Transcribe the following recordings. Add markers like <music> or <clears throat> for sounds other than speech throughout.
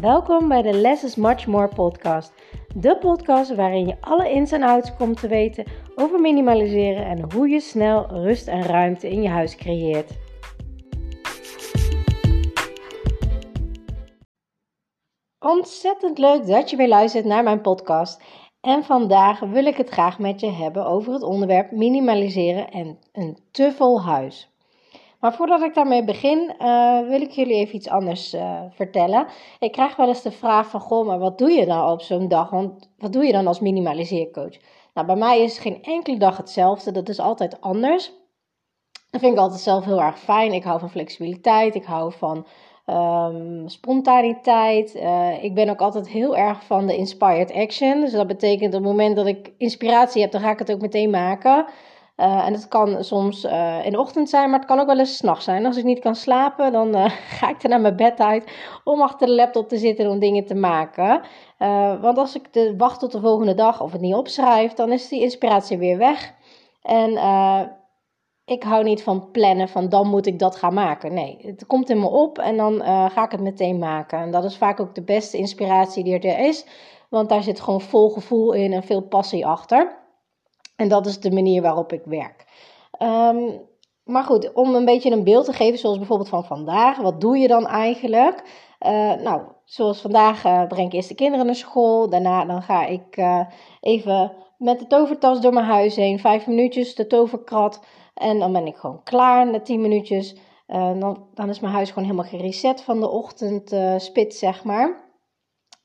Welkom bij de Less is Much More podcast. De podcast waarin je alle ins en outs komt te weten over minimaliseren en hoe je snel rust en ruimte in je huis creëert. Ontzettend leuk dat je weer luistert naar mijn podcast. En vandaag wil ik het graag met je hebben over het onderwerp minimaliseren en een te vol huis. Maar voordat ik daarmee begin, uh, wil ik jullie even iets anders uh, vertellen. Ik krijg wel eens de vraag van, goh, maar wat doe je dan op zo'n dag? Want wat doe je dan als minimaliseercoach? Nou, bij mij is geen enkele dag hetzelfde. Dat is altijd anders. Dat vind ik altijd zelf heel erg fijn. Ik hou van flexibiliteit. Ik hou van um, spontaniteit. Uh, ik ben ook altijd heel erg van de inspired action. Dus dat betekent op het moment dat ik inspiratie heb, dan ga ik het ook meteen maken. Uh, en het kan soms uh, in de ochtend zijn, maar het kan ook wel eens s'nachts zijn. Als ik niet kan slapen, dan uh, <laughs> ga ik er naar mijn bed uit om achter de laptop te zitten om dingen te maken. want als ik de, wacht tot de volgende dag of het niet opschrijf, dan is die inspiratie weer weg. En ik hou niet van plannen van dan moet ik dat gaan maken. Nee, het komt in me op en dan ga ik het meteen maken. En dat is vaak ook de beste inspiratie die er is, want daar zit gewoon vol gevoel in en veel passie achter. En dat is de manier waarop ik werk. Um, maar goed, om een beetje een beeld te geven, zoals bijvoorbeeld van vandaag. Wat doe je dan eigenlijk? Uh, nou, zoals vandaag uh, breng ik eerst de kinderen naar school. Daarna dan ga ik uh, even met de tovertas door mijn huis heen. Vijf minuutjes, de toverkrat. En dan ben ik gewoon klaar na tien minuutjes. dan, dan is mijn huis gewoon helemaal gereset van de ochtendspit, zeg maar.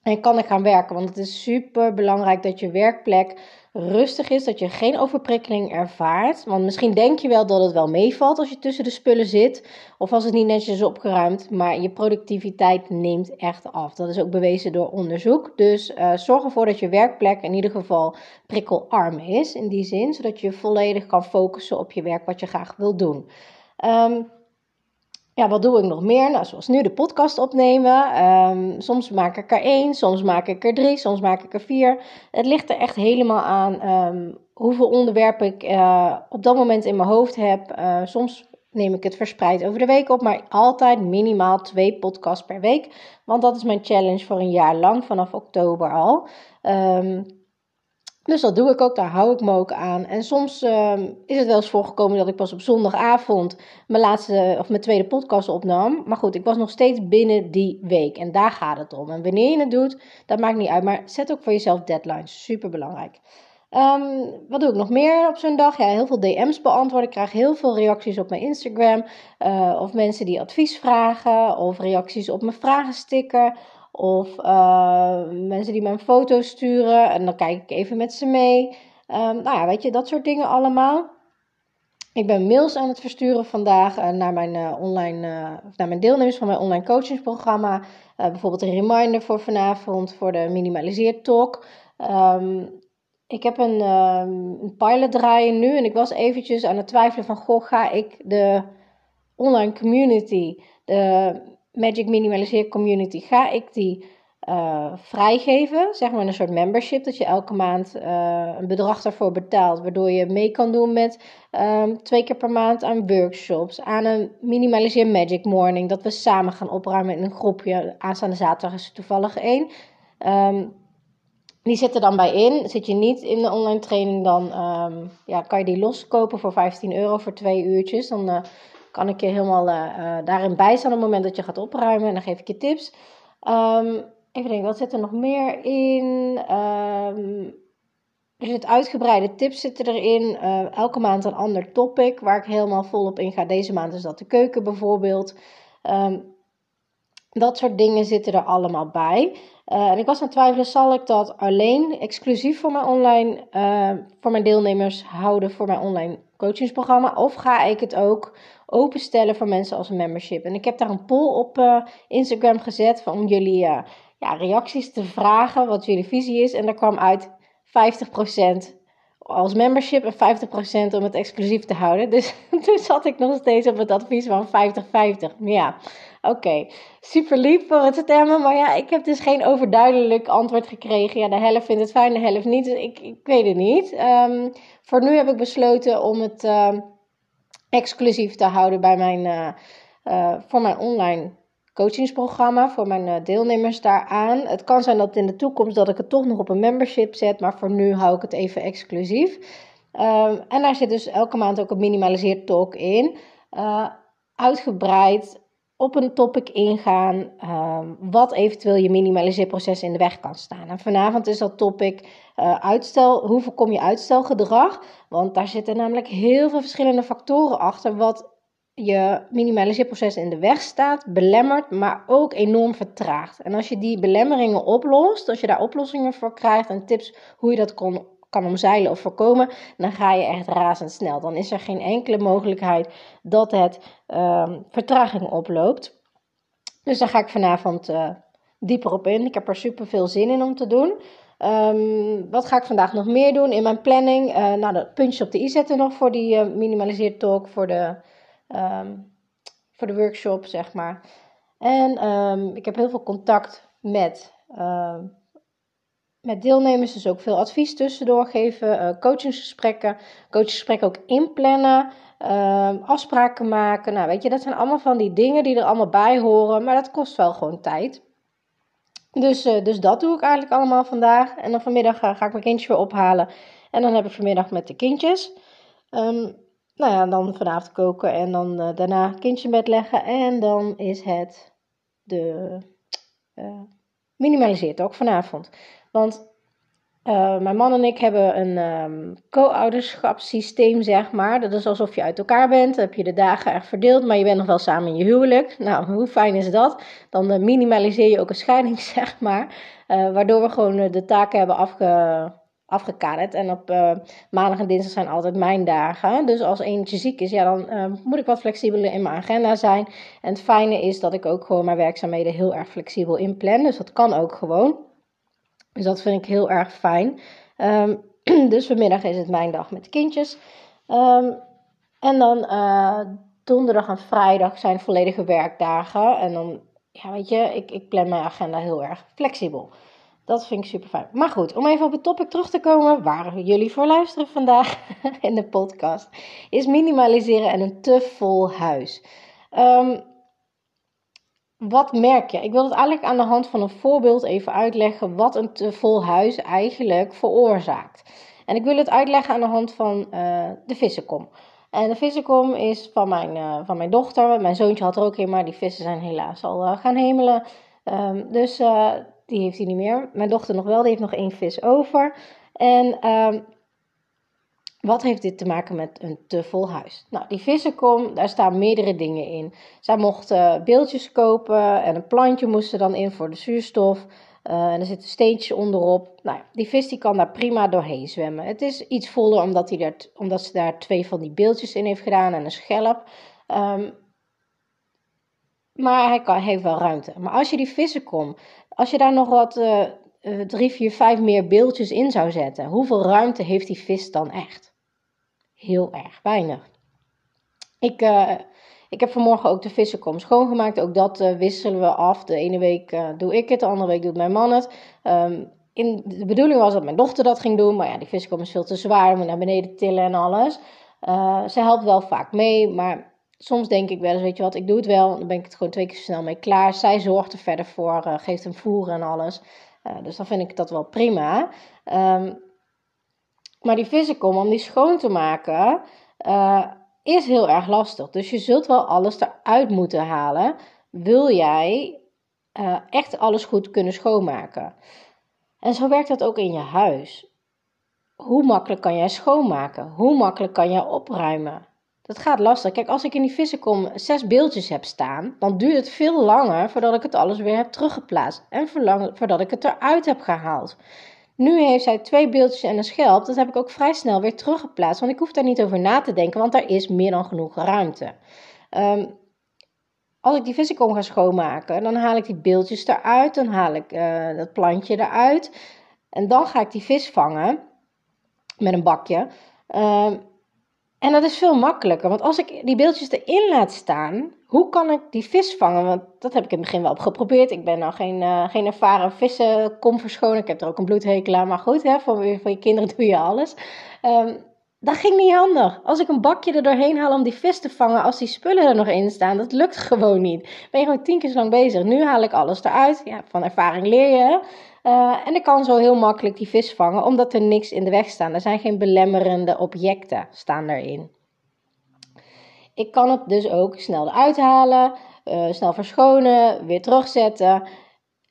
En kan ik gaan werken, want het is super belangrijk dat je werkplek rustig is, dat je geen overprikkeling ervaart. Want misschien denk je wel dat het wel meevalt als je tussen de spullen zit, of als het niet netjes is opgeruimd, maar je productiviteit neemt echt af. Dat is ook bewezen door onderzoek. Dus uh, zorg ervoor dat je werkplek in ieder geval prikkelarm is, in die zin, zodat je volledig kan focussen op je werk wat je graag wil doen. Um, ja, wat doe ik nog meer? Nou, zoals nu de podcast opnemen. Um, soms maak ik er één, soms maak ik er drie, soms maak ik er vier. Het ligt er echt helemaal aan um, hoeveel onderwerpen ik uh, op dat moment in mijn hoofd heb. Uh, soms neem ik het verspreid over de week op, maar altijd minimaal twee podcasts per week. Want dat is mijn challenge voor een jaar lang, vanaf oktober al. Um, dus dat doe ik ook, daar hou ik me ook aan. En soms uh, is het wel eens voorgekomen dat ik pas op zondagavond mijn laatste of mijn tweede podcast opnam. Maar goed, ik was nog steeds binnen die week en daar gaat het om. En wanneer je het doet, dat maakt niet uit. Maar zet ook voor jezelf deadlines, super belangrijk. Um, wat doe ik nog meer op zo'n dag? Ja, heel veel DM's beantwoorden. Ik krijg heel veel reacties op mijn Instagram. Uh, of mensen die advies vragen. Of reacties op mijn vragensticker. Of uh, mensen die me een foto sturen en dan kijk ik even met ze mee. Um, nou ja, weet je, dat soort dingen allemaal. Ik ben mails aan het versturen vandaag uh, naar, mijn, uh, online, naar mijn deelnemers van mijn online coachingsprogramma. bijvoorbeeld een reminder voor vanavond voor de Minimaliseer Talk. Um, ik heb een, um, een pilot draaien nu en ik was eventjes aan het twijfelen van... Goh, ga ik de online community, de Magic Minimaliseer Community ga ik die uh, vrijgeven. Zeg maar een soort membership. Dat je elke maand uh, een bedrag daarvoor betaalt. Waardoor je mee kan doen met um, twee keer per maand aan workshops. Aan een Minimaliseer Magic Morning. Dat we samen gaan opruimen in een groepje. Aanstaande zaterdag is er toevallig één. Um, die zit er dan bij in. Zit je niet in de online training, dan um, ja, kan je die loskopen voor 15 euro voor twee uurtjes. Dan uh, kan ik je helemaal uh, daarin bijstaan op het moment dat je gaat opruimen. En dan geef ik je tips. Um, even denken, wat zit er nog meer in? Um, er zit uitgebreide tips zitten erin. Uh, elke maand een ander topic waar ik helemaal volop in ga. Deze maand is dat de keuken bijvoorbeeld. Um, dat soort dingen zitten er allemaal bij. En ik was aan het twijfelen, zal ik dat alleen exclusief voor mijn online, voor mijn deelnemers houden voor mijn online coachingsprogramma? Of ga ik het ook openstellen voor mensen als een membership? En ik heb daar een poll op uh, Instagram gezet om jullie ja, reacties te vragen, wat jullie visie is. En daar kwam uit 50% als membership en 50% om het exclusief te houden. Dus <laughs> toen zat ik nog steeds op het advies van 50-50. Ja, oké. Super lief voor het stemmen. Maar ja, ik heb dus geen overduidelijk antwoord gekregen. Ja, de helft vindt het fijn, de helft niet. Dus ik, ik weet het niet. Um, voor nu heb ik besloten om het uh, exclusief te houden bij mijn, uh, uh, voor mijn online coachingsprogramma voor mijn deelnemers daaraan. Het kan zijn dat in de toekomst dat ik het toch nog op een membership zet, maar voor nu hou ik het even exclusief. Ehm, en daar zit dus elke maand ook een minimaliseerd talk in. uitgebreid op een topic ingaan ehm, wat eventueel je minimaliseerproces in de weg kan staan. En vanavond is dat topic uh, uitstel, hoe voorkom je uitstelgedrag? Want daar zitten namelijk heel veel verschillende factoren achter wat je minimaliseerproces in de weg staat, belemmert, maar ook enorm vertraagt. En als je die belemmeringen oplost, als je daar oplossingen voor krijgt en tips hoe je dat kon kan omzeilen of voorkomen, dan ga je echt razendsnel. Dan is er geen enkele mogelijkheid dat het um, vertraging oploopt. Dus daar ga ik vanavond uh, dieper op in. Ik heb er super veel zin in om te doen. Um, wat ga ik vandaag nog meer doen in mijn planning? Uh, nou, de puntjes op de i zetten nog voor die uh, minimaliseerd talk, voor de, um, voor de workshop, zeg maar. En um, ik heb heel veel contact met met deelnemers dus ook veel advies tussendoor geven, uh, coachingsgesprekken, coachingsgesprekken ook inplannen, afspraken maken. Nou, weet je, dat zijn allemaal van die dingen die er allemaal bij horen, maar dat kost wel gewoon tijd. Dus, uh, dus dat doe ik eigenlijk allemaal vandaag. En dan vanmiddag ga, ga ik mijn kindjes weer ophalen. En dan heb ik vanmiddag met de kindjes. Um, nou ja, dan vanavond koken en dan uh, daarna kindje in bed leggen. En dan is het de minimaliseert ook vanavond. Want uh, mijn man en ik hebben een um, co-ouderschapssysteem, zeg maar. Dat is alsof je uit elkaar bent. Dan heb je de dagen echt verdeeld, maar je bent nog wel samen in je huwelijk. Nou, hoe fijn is dat? Dan uh, minimaliseer je ook een scheiding, <laughs> zeg maar. Uh, waardoor we gewoon de taken hebben afge, afgekaderd. En op maandag en dinsdag zijn altijd mijn dagen. Dus als eentje ziek is, ja, dan moet ik wat flexibeler in mijn agenda zijn. En het fijne is dat ik ook gewoon mijn werkzaamheden heel erg flexibel inplan. Dus dat kan ook gewoon. Dus dat vind ik heel erg fijn. Um, <clears throat> dus vanmiddag is het mijn dag met de kindjes. Um, en dan uh, donderdag en vrijdag zijn volledige werkdagen. En dan, ja, weet je, ik, ik plan mijn agenda heel erg flexibel. Dat vind ik super fijn. Maar goed, om even op het topic terug te komen, waar jullie voor luisteren vandaag <laughs> in de podcast, is minimaliseren en een te vol huis. Um, wat merk je? Ik wil het eigenlijk aan de hand van een voorbeeld even uitleggen wat een te vol huis eigenlijk veroorzaakt. En ik wil het uitleggen aan de hand van uh, de vissenkom. En de vissenkom is van mijn, uh, van mijn dochter. Mijn zoontje had er ook een, maar die vissen zijn helaas al uh, gaan hemelen. Um, dus die heeft hij niet meer. Mijn dochter nog wel, die heeft nog één vis over. En um, wat heeft dit te maken met een te vol huis? Nou, die vissenkom, daar staan meerdere dingen in. Zij mochten beeldjes kopen en een plantje moest er dan in voor de zuurstof. Uh, en er zitten steentjes onderop. Nou, die vis die kan daar prima doorheen zwemmen. Het is iets voller omdat, hij daar, omdat ze daar twee van die beeldjes in heeft gedaan en een schelp. Um, maar hij, kan, heeft wel ruimte. Maar als je die vissenkom, als je daar nog wat uh, drie, vier, vijf meer beeldjes in zou zetten, hoeveel ruimte heeft die vis dan echt? heel erg weinig. Ik, uh, ik heb vanmorgen ook de vissenkom schoongemaakt. Ook dat wisselen we af. De ene week doe ik het, de andere week doet mijn man het. Um, in, de bedoeling was dat mijn dochter dat ging doen. Maar ja, die vissenkom is veel te zwaar. Moet naar beneden tillen en alles. ze helpt wel vaak mee. Maar soms denk ik wel eens, weet je wat, ik doe het wel. Dan ben ik het gewoon twee keer snel mee klaar. Zij zorgt er verder voor. geeft hem voer en alles. dus dan vind ik dat wel prima. Um, maar die vissenkom, om die schoon te maken, uh, is heel erg lastig. Dus je zult wel alles eruit moeten halen. Wil jij echt alles goed kunnen schoonmaken? En zo werkt dat ook in je huis. Hoe makkelijk kan jij schoonmaken? Hoe makkelijk kan jij opruimen? Dat gaat lastig. Kijk, als ik in die vissenkom zes beeldjes heb staan, dan duurt het veel langer voordat ik het alles weer heb teruggeplaatst. En voordat ik het eruit heb gehaald. Nu heeft zij twee beeldjes en een schelp. Dat heb ik ook vrij snel weer teruggeplaatst. Want ik hoef daar niet over na te denken, want daar is meer dan genoeg ruimte. Um, als ik die vissenkom ga schoonmaken, dan haal ik die beeldjes eruit. Dan haal ik uh, dat plantje eruit. En dan ga ik die vis vangen met een bakje. Um, en dat is veel makkelijker, want als ik die beeldjes erin laat staan, hoe kan ik die vis vangen? Want dat heb ik in het begin wel geprobeerd. Ik ben nou geen, uh, geen ervaren vissenkom verschonen. Ik heb er ook een bloedhekel aan, maar goed, hè, voor, voor je kinderen doe je alles. Um, dat ging niet handig. Als ik een bakje er doorheen haal om die vis te vangen, als die spullen er nog in staan, dat lukt <laughs> gewoon niet. Ben je gewoon tien keer zo lang bezig. Nu haal ik alles eruit. Ja, van ervaring leer je. Uh, en ik kan zo heel makkelijk die vis vangen, omdat er niks in de weg staat. Er zijn geen belemmerende objecten staan erin. Ik kan het dus ook snel eruit halen, uh, snel verschonen, weer terugzetten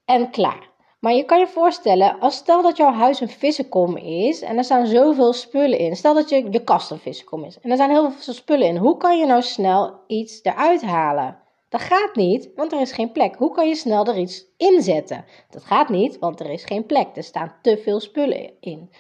en klaar. Maar je kan je voorstellen, als stel dat jouw huis een vissenkom is en er staan zoveel spullen in. Stel dat je, je kast een vissenkom is en er zijn heel veel spullen in. Hoe kan je nou snel iets eruit halen? Dat gaat niet, want er is geen plek. Hoe kan je snel er iets inzetten? Dat gaat niet, want er is geen plek. Er staan te veel spullen in.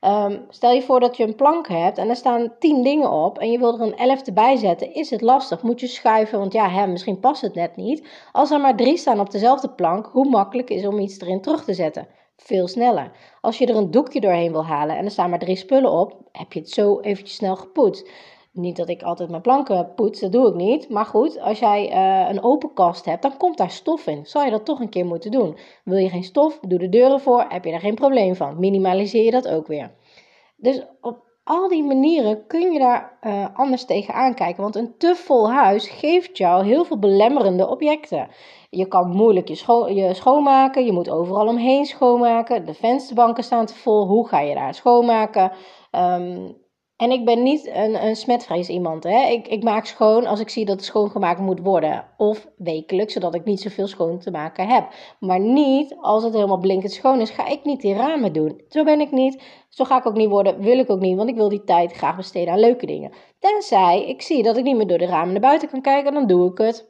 Um, stel je voor dat je een plank hebt en er staan tien dingen op en je wil er een elfde bij zetten, is het lastig. Moet je schuiven, want ja, hè, misschien past het net niet. Als er maar drie staan op dezelfde plank, hoe makkelijk is om iets erin terug te zetten? Veel sneller. Als je er een doekje doorheen wil halen en er staan maar drie spullen op, heb je het zo eventjes snel gepoetst. Niet dat ik altijd mijn planken poets, dat doe ik niet. Maar goed, als jij uh, een open kast hebt, dan komt daar stof in. Zal je dat toch een keer moeten doen. Wil je geen stof, doe de deuren voor, heb je daar geen probleem van. Minimaliseer je dat ook weer. Dus op al die manieren kun je daar uh, anders tegen aankijken. Want een te vol huis geeft jou heel veel belemmerende objecten. Je kan moeilijk je, scho je schoonmaken, je moet overal omheen schoonmaken. De vensterbanken staan te vol, hoe ga je daar schoonmaken? Um, en ik ben niet een, een smetvrees iemand. Hè? Ik, ik maak schoon als ik zie dat het schoongemaakt moet worden. Of wekelijks, zodat ik niet zoveel schoon te maken heb. Maar niet als het helemaal blinkend schoon is, ga ik niet die ramen doen. Zo ben ik niet. Zo ga ik ook niet worden. Wil ik ook niet, want ik wil die tijd graag besteden aan leuke dingen. Tenzij ik zie dat ik niet meer door de ramen naar buiten kan kijken, dan doe ik het.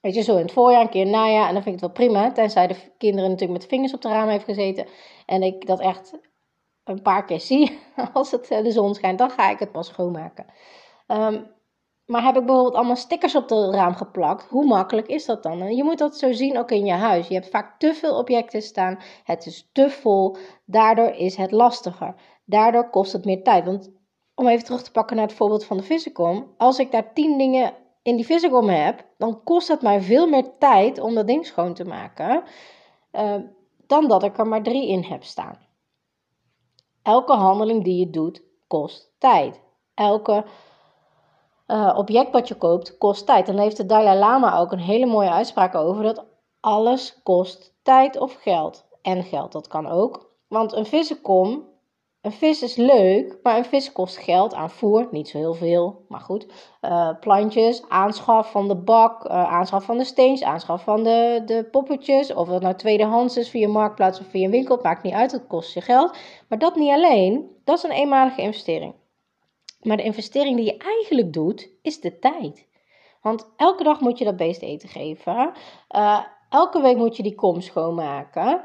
Weet je, zo in het voorjaar, een keer najaar. En dan vind ik het wel prima. Tenzij de kinderen natuurlijk met vingers op de ramen heeft gezeten. En ik dat echt een paar keer zie <laughs> als het eh, de zon schijnt, dan ga ik het pas schoonmaken. Um, maar heb ik bijvoorbeeld allemaal stickers op het raam geplakt? Hoe makkelijk is dat dan? Je moet dat zo zien ook in je huis. Je hebt vaak te veel objecten staan. Het is te vol. Daardoor is het lastiger. Daardoor kost het meer tijd. Want om even terug te pakken naar het voorbeeld van de vissenkom. Als ik daar tien dingen in die vissenkom heb, dan kost het mij veel meer tijd om dat ding schoon te maken. Uh, dan dat ik er maar drie in heb staan. Elke handeling die je doet kost tijd. Elke uh, object wat je koopt kost tijd. En daar heeft de Dalai Lama ook een hele mooie uitspraak over dat alles kost tijd of geld. En geld, dat kan ook. Want een vissenkom een vis is leuk, maar een vis kost geld aan voer. Niet zo heel veel, maar goed. Uh, plantjes, aanschaf van de bak, uh, aanschaf van de steens, aanschaf van de, de poppetjes. Of het nou tweedehands is via marktplaats of via een winkel, maakt niet uit, het kost je geld. Maar dat niet alleen, dat is een eenmalige investering. Maar de investering die je eigenlijk doet, is de tijd. Want elke dag moet je dat beest eten geven. Uh, elke week moet je die kom schoonmaken.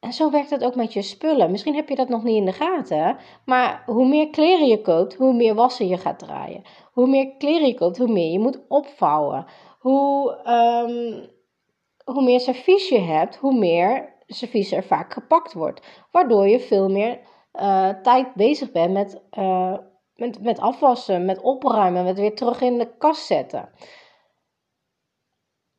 En zo werkt het ook met je spullen. Misschien heb je dat nog niet in de gaten, maar hoe meer kleren je koopt, hoe meer wassen je gaat draaien. Hoe meer kleren je koopt, hoe meer je moet opvouwen. Hoe, um, hoe meer servies je hebt, hoe meer servies er vaak gepakt wordt. Waardoor je veel meer uh, tijd bezig bent met, uh, met, met afwassen, met opruimen, met weer terug in de kast zetten.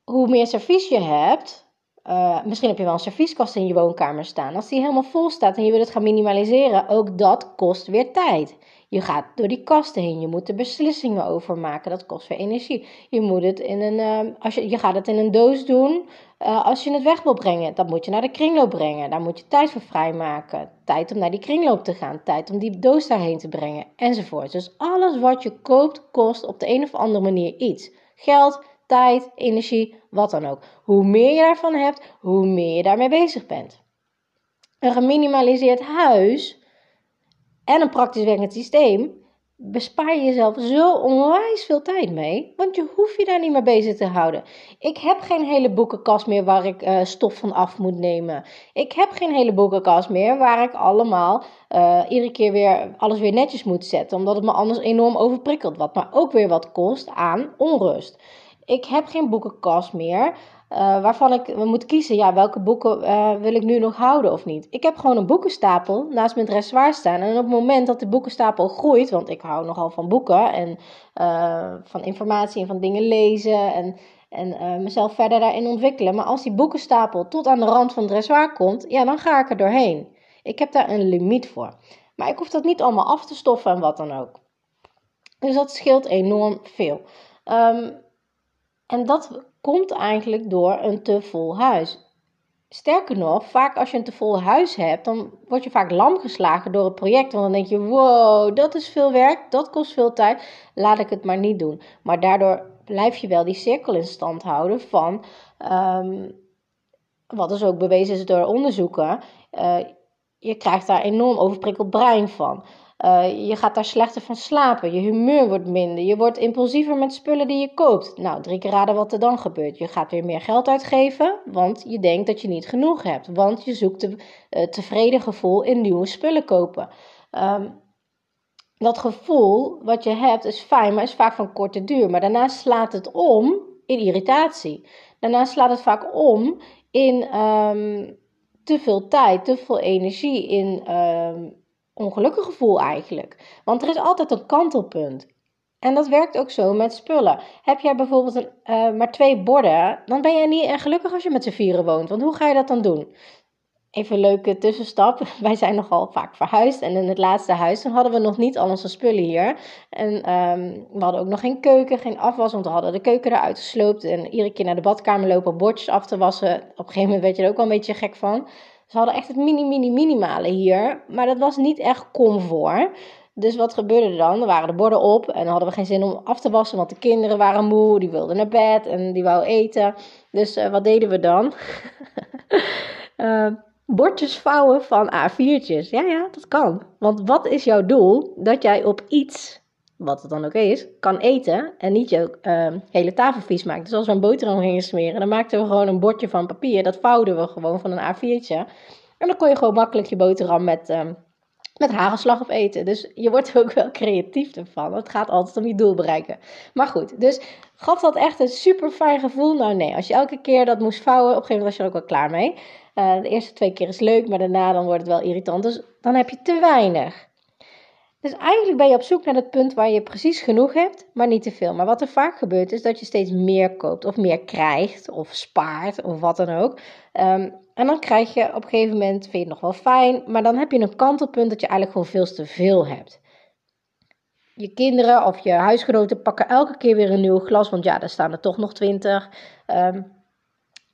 Hoe meer servies je hebt, uh, misschien heb je wel een servieskast in je woonkamer staan. Als die helemaal vol staat en je wil het gaan minimaliseren, ook dat kost weer tijd. Je gaat door die kasten heen, je moet er beslissingen over maken, dat kost weer energie. Je, moet het in een, uh, als je, je gaat het in een doos doen uh, als je het weg wil brengen. Dan moet je naar de kringloop brengen, daar moet je tijd voor vrijmaken. Tijd om naar die kringloop te gaan, tijd om die doos daarheen te brengen, enzovoort. Dus alles wat je koopt, kost op de een of andere manier iets. Geld, tijd, energie, wat dan ook. Hoe meer je daarvan hebt, hoe meer je daarmee bezig bent. Een geminimaliseerd huis en een praktisch werkend systeem bespaar je jezelf zo onwijs veel tijd mee, want je hoeft je daar niet meer bezig te houden. Ik heb geen hele boekenkast meer waar ik uh, stof van af moet nemen. Ik heb geen hele boekenkast meer waar ik allemaal uh, iedere keer weer alles weer netjes moet zetten, omdat het me anders enorm overprikkelt, wat maar ook weer wat kost aan onrust ik heb geen boekenkast meer. Uh, waarvan ik moet kiezen, ja, welke boeken uh, wil ik nu nog houden of niet. Ik heb gewoon een boekenstapel naast mijn dressoir staan. En op het moment dat de boekenstapel groeit, want ik hou nogal van boeken en uh, van informatie en van dingen lezen en, en mezelf verder daarin ontwikkelen. Maar als die boekenstapel tot aan de rand van het dressoir komt, ja, dan ga ik er doorheen. Ik heb daar een limiet voor. Maar ik hoef dat niet allemaal af te stoffen en wat dan ook. Dus dat scheelt enorm veel. Ehm, en dat komt eigenlijk door een te vol huis. Sterker nog, vaak als je een te vol huis hebt, dan word je vaak lam geslagen door het project. Want dan denk je, wow, dat is veel werk, dat kost veel tijd, laat ik het maar niet doen. Maar daardoor blijf je wel die cirkel in stand houden van, um, wat dus ook bewezen is door onderzoeken, uh, je krijgt daar enorm overprikkeld brein van. Uh, je gaat daar slechter van slapen. Je humeur wordt minder. Je wordt impulsiever met spullen die je koopt. Nou, drie keer raden wat er dan gebeurt. Je gaat weer meer geld uitgeven, want je denkt dat je niet genoeg hebt. Want je zoekt een uh, tevreden gevoel in nieuwe spullen kopen. Um, dat gevoel wat je hebt is fijn, maar is vaak van korte duur. Maar daarna slaat het om in irritatie. Daarna slaat het vaak om in um, te veel tijd, te veel energie, in um, ongelukkig gevoel eigenlijk. Want er is altijd een kantelpunt. En dat werkt ook zo met spullen. Heb jij bijvoorbeeld een, uh, maar twee borden, dan ben je niet erg gelukkig als je met z'n vieren woont. Want hoe ga je dat dan doen? Even een leuke tussenstap. <laughs> Wij zijn nogal vaak verhuisd. En in het laatste huis, hadden we nog niet al onze spullen hier. En um, we hadden ook nog geen keuken, geen afwas. Want we hadden de keuken eruit gesloopt. En iedere keer naar de badkamer lopen, bordjes af te wassen. Op een gegeven moment werd je er ook wel een beetje gek van. Ze hadden echt het mini, mini, minimale hier. Maar dat was niet echt comfort. Dus wat gebeurde er dan? Er waren de borden op en hadden we geen zin om af te wassen, want de kinderen waren moe, die wilden naar bed en die wou eten. Dus uh, wat deden we dan? uh, <laughs> bordjes vouwen van A4'tjes. Ja, ja, dat kan. Want wat is jouw doel? Dat jij op iets, wat het dan ook is, kan eten en niet je uh, hele tafel vies maakt. Dus als we een boterham gingen smeren, dan maakten we gewoon een bordje van papier. Dat vouwden we gewoon van een A4'tje. En dan kon je gewoon makkelijk je boterham met, uh, met hagelslag op eten. Dus je wordt er ook wel creatief ervan. Het gaat altijd om je doel bereiken. Maar goed, dus gaf dat echt een super fijn gevoel? Nou nee, als je elke keer dat moest vouwen, op een gegeven moment was je er ook wel klaar mee. Uh, de eerste twee keer is leuk, maar daarna dan wordt het wel irritant. Dus dan heb je te weinig. Dus eigenlijk ben je op zoek naar het punt waar je precies genoeg hebt, maar niet te veel. Maar wat er vaak gebeurt is dat je steeds meer koopt of meer krijgt of spaart of wat dan ook. Um, en dan krijg je op een gegeven moment, vind je het nog wel fijn, maar dan heb je een kantelpunt dat je eigenlijk gewoon veel te veel hebt. Je kinderen of je huisgenoten pakken elke keer weer een nieuw glas, want ja, daar staan er toch nog twintig. Um,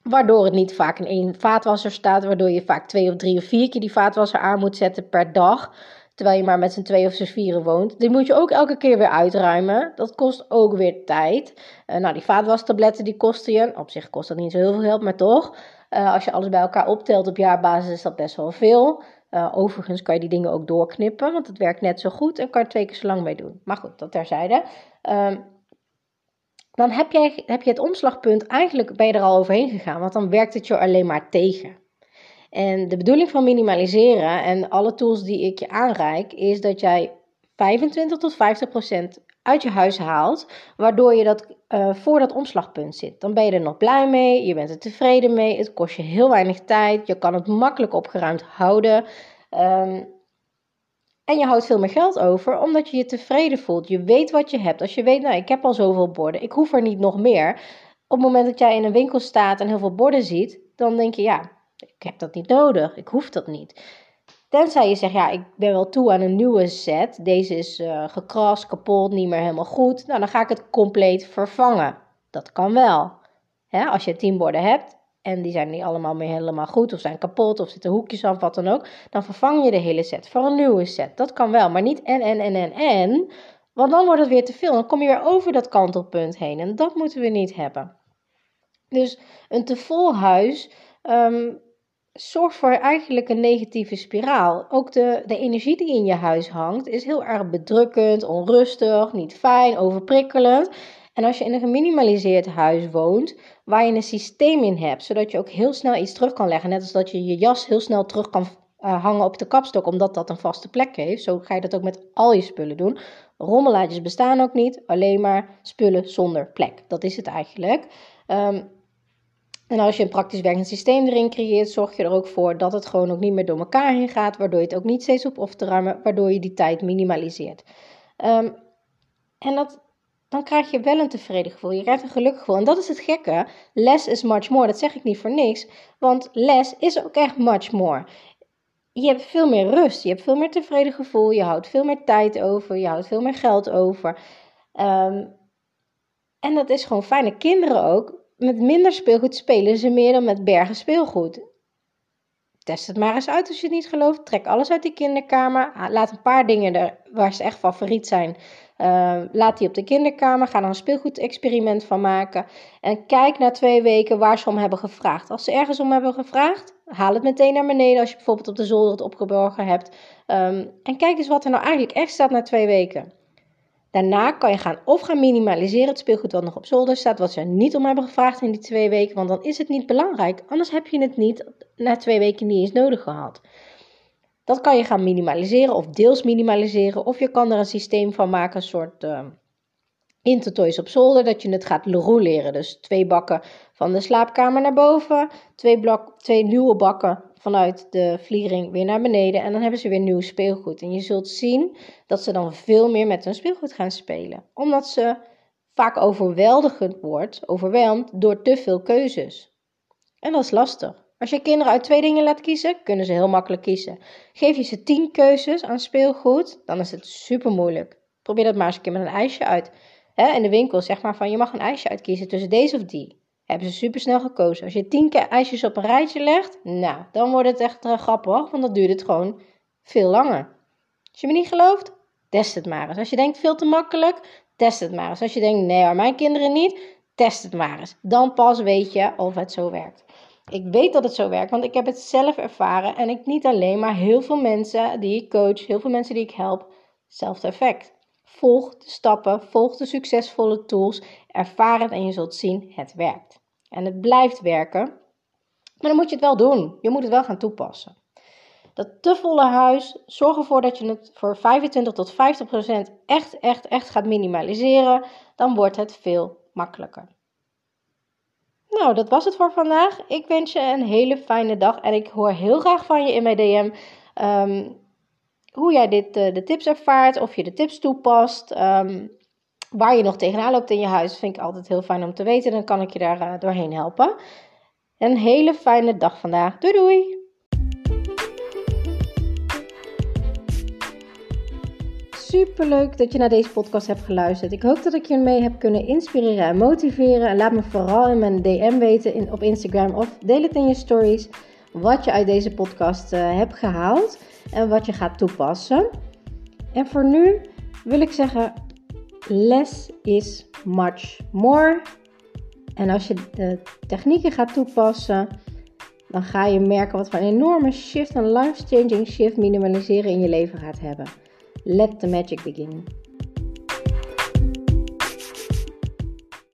Waardoor het niet vaak in één vaatwasser staat, waardoor je vaak twee of drie of vier keer die vaatwasser aan moet zetten per dag. Terwijl je maar met z'n twee of z'n vieren woont. Die moet je ook elke keer weer uitruimen. Dat kost ook weer tijd. Uh, nou, die vaatwastabletten die kosten je. Op zich kost dat niet zo heel veel geld, maar toch. Uh, als je alles bij elkaar optelt op jaarbasis is dat best wel veel. Uh, overigens kan je die dingen ook doorknippen, want het werkt net zo goed en kan je twee keer zo lang mee doen. Maar goed, dat terzijde. Uh, dan heb je, heb je het omslagpunt, eigenlijk ben je er al overheen gegaan, want dan werkt het je alleen maar tegen. En de bedoeling van minimaliseren en alle tools die ik je aanreik, is dat jij 25 tot 50 procent uit je huis haalt, waardoor je dat uh, voor dat omslagpunt zit. Dan ben je er nog blij mee, je bent er tevreden mee, het kost je heel weinig tijd, je kan het makkelijk opgeruimd houden. Um, en je houdt veel meer geld over, omdat je je tevreden voelt. Je weet wat je hebt. Als je weet, nou, ik heb al zoveel borden, ik hoef er niet nog meer. Op het moment dat jij in een winkel staat en heel veel borden ziet, dan denk je, ja, ik heb dat niet nodig, ik hoef dat niet. Tenzij je zegt, ja, ik ben wel toe aan een nieuwe set. Deze is uh, gekrast, kapot, niet meer helemaal goed. Nou, dan ga ik het compleet vervangen. Dat kan wel. als je tien borden hebt, en die zijn niet allemaal meer helemaal goed of zijn kapot of zitten hoekjes af, wat dan ook, dan vervang je de hele set voor een nieuwe set. Dat kan wel, maar niet en, en, en, en, en, want dan wordt het weer te veel. Dan kom je weer over dat kantelpunt heen en dat moeten we niet hebben. Dus een te vol huis um, zorgt voor eigenlijk een negatieve spiraal. Ook de, de energie die in je huis hangt is heel erg bedrukkend, onrustig, niet fijn, overprikkelend. En als je in een geminimaliseerd huis woont, waar je een systeem in hebt, zodat je ook heel snel iets terug kan leggen, net als dat je je jas heel snel terug kan uh, hangen op de kapstok, omdat dat een vaste plek heeft. Zo ga je dat ook met al je spullen doen. Rommelaadjes bestaan ook niet, alleen maar spullen zonder plek. Dat is het eigenlijk. Um, en als je een praktisch werkend systeem erin creëert, zorg je er ook voor dat het gewoon ook niet meer door elkaar heen gaat, waardoor je het ook niet steeds op of te ruimen, waardoor je die tijd minimaliseert. Um, en dat dan krijg je wel een tevreden gevoel. Je krijgt een gelukkig gevoel. En dat is het gekke. Less is much more. Dat zeg ik niet voor niks. Want less is ook echt much more. je hebt veel meer rust, je hebt veel meer tevreden gevoel, je houdt veel meer tijd over, je houdt veel meer geld over. Ehm, en dat is gewoon fijne kinderen ook. Met minder speelgoed spelen ze meer dan met bergen speelgoed. Test het maar eens uit als je het niet gelooft. Trek alles uit die kinderkamer. Laat een paar dingen er waar ze echt favoriet zijn. Uh, laat die op de kinderkamer. Ga er een speelgoedexperiment van maken. En kijk na twee weken waar ze om hebben gevraagd. Als ze ergens om hebben gevraagd, haal het meteen naar beneden. Als je bijvoorbeeld op de zolder het opgeborgen hebt. Um, en kijk eens wat er nou eigenlijk echt staat na twee weken. Daarna kan je gaan of gaan minimaliseren het speelgoed wat nog op zolder staat, wat ze niet om hebben gevraagd in die twee weken, want dan is het niet belangrijk. Anders heb je het niet na twee weken niet eens nodig gehad. Dat kan je gaan minimaliseren of deels minimaliseren, of je kan er een systeem van maken, een soort uh, intertoys op zolder, dat je het gaat roleren. Dus twee bakken van de slaapkamer naar boven, twee, blok, twee nieuwe bakken vanuit de vliering weer naar beneden en dan hebben ze weer nieuw speelgoed. En je zult zien dat ze dan veel meer met hun speelgoed gaan spelen, omdat ze vaak overweldigend wordt, overweldigd door te veel keuzes. En dat is lastig. Als je kinderen uit twee dingen laat kiezen, kunnen ze heel makkelijk kiezen. Geef je ze tien keuzes aan speelgoed, dan is het super moeilijk. Probeer dat maar eens een keer met een ijsje uit. In de winkel zeg maar van je mag een ijsje uitkiezen tussen deze of die hebben ze super snel gekozen. Als je tien keer ijsjes op een rijtje legt, nou, dan wordt het echt uh, grappig, want dan duurt het gewoon veel langer. Als je me niet gelooft, test het maar eens. Als je denkt veel te makkelijk, test het maar eens. Als je denkt, nee maar mijn kinderen niet, test het maar eens. Dan pas weet je of het zo werkt. Ik weet dat het zo werkt, want ik heb het zelf ervaren en ik niet alleen, maar heel veel mensen die ik coach, heel veel mensen die ik help, hetzelfde effect. Volg de stappen, volg de succesvolle tools, ervaar het en je zult zien, het werkt. En het blijft werken, maar dan moet je het wel doen. Je moet het wel gaan toepassen. Dat te volle huis, zorg ervoor dat je het voor 25 tot 50 procent echt, echt, echt gaat minimaliseren. Dan wordt het veel makkelijker. Nou, dat was het voor vandaag. Ik wens je een hele fijne dag en ik hoor heel graag van je in mijn DM. Ehm, hoe jij dit, uh, de tips ervaart, of je de tips toepast. Um, waar je nog tegenaan loopt in je huis, vind ik altijd heel fijn om te weten. Dan kan ik je daar uh, doorheen helpen. Een hele fijne dag vandaag. Doei doei! Super leuk dat je naar deze podcast hebt geluisterd. Ik hoop dat ik je mee heb kunnen inspireren en motiveren. En laat me vooral in mijn DM weten in, op Instagram of deel het in je stories wat je uit deze podcast uh, hebt gehaald en wat je gaat toepassen. En voor nu wil ik zeggen: less is much more. En als je de technieken gaat toepassen, dan ga je merken wat voor een enorme shift, een life-changing shift minimaliseren in je leven gaat hebben. Let the magic begin.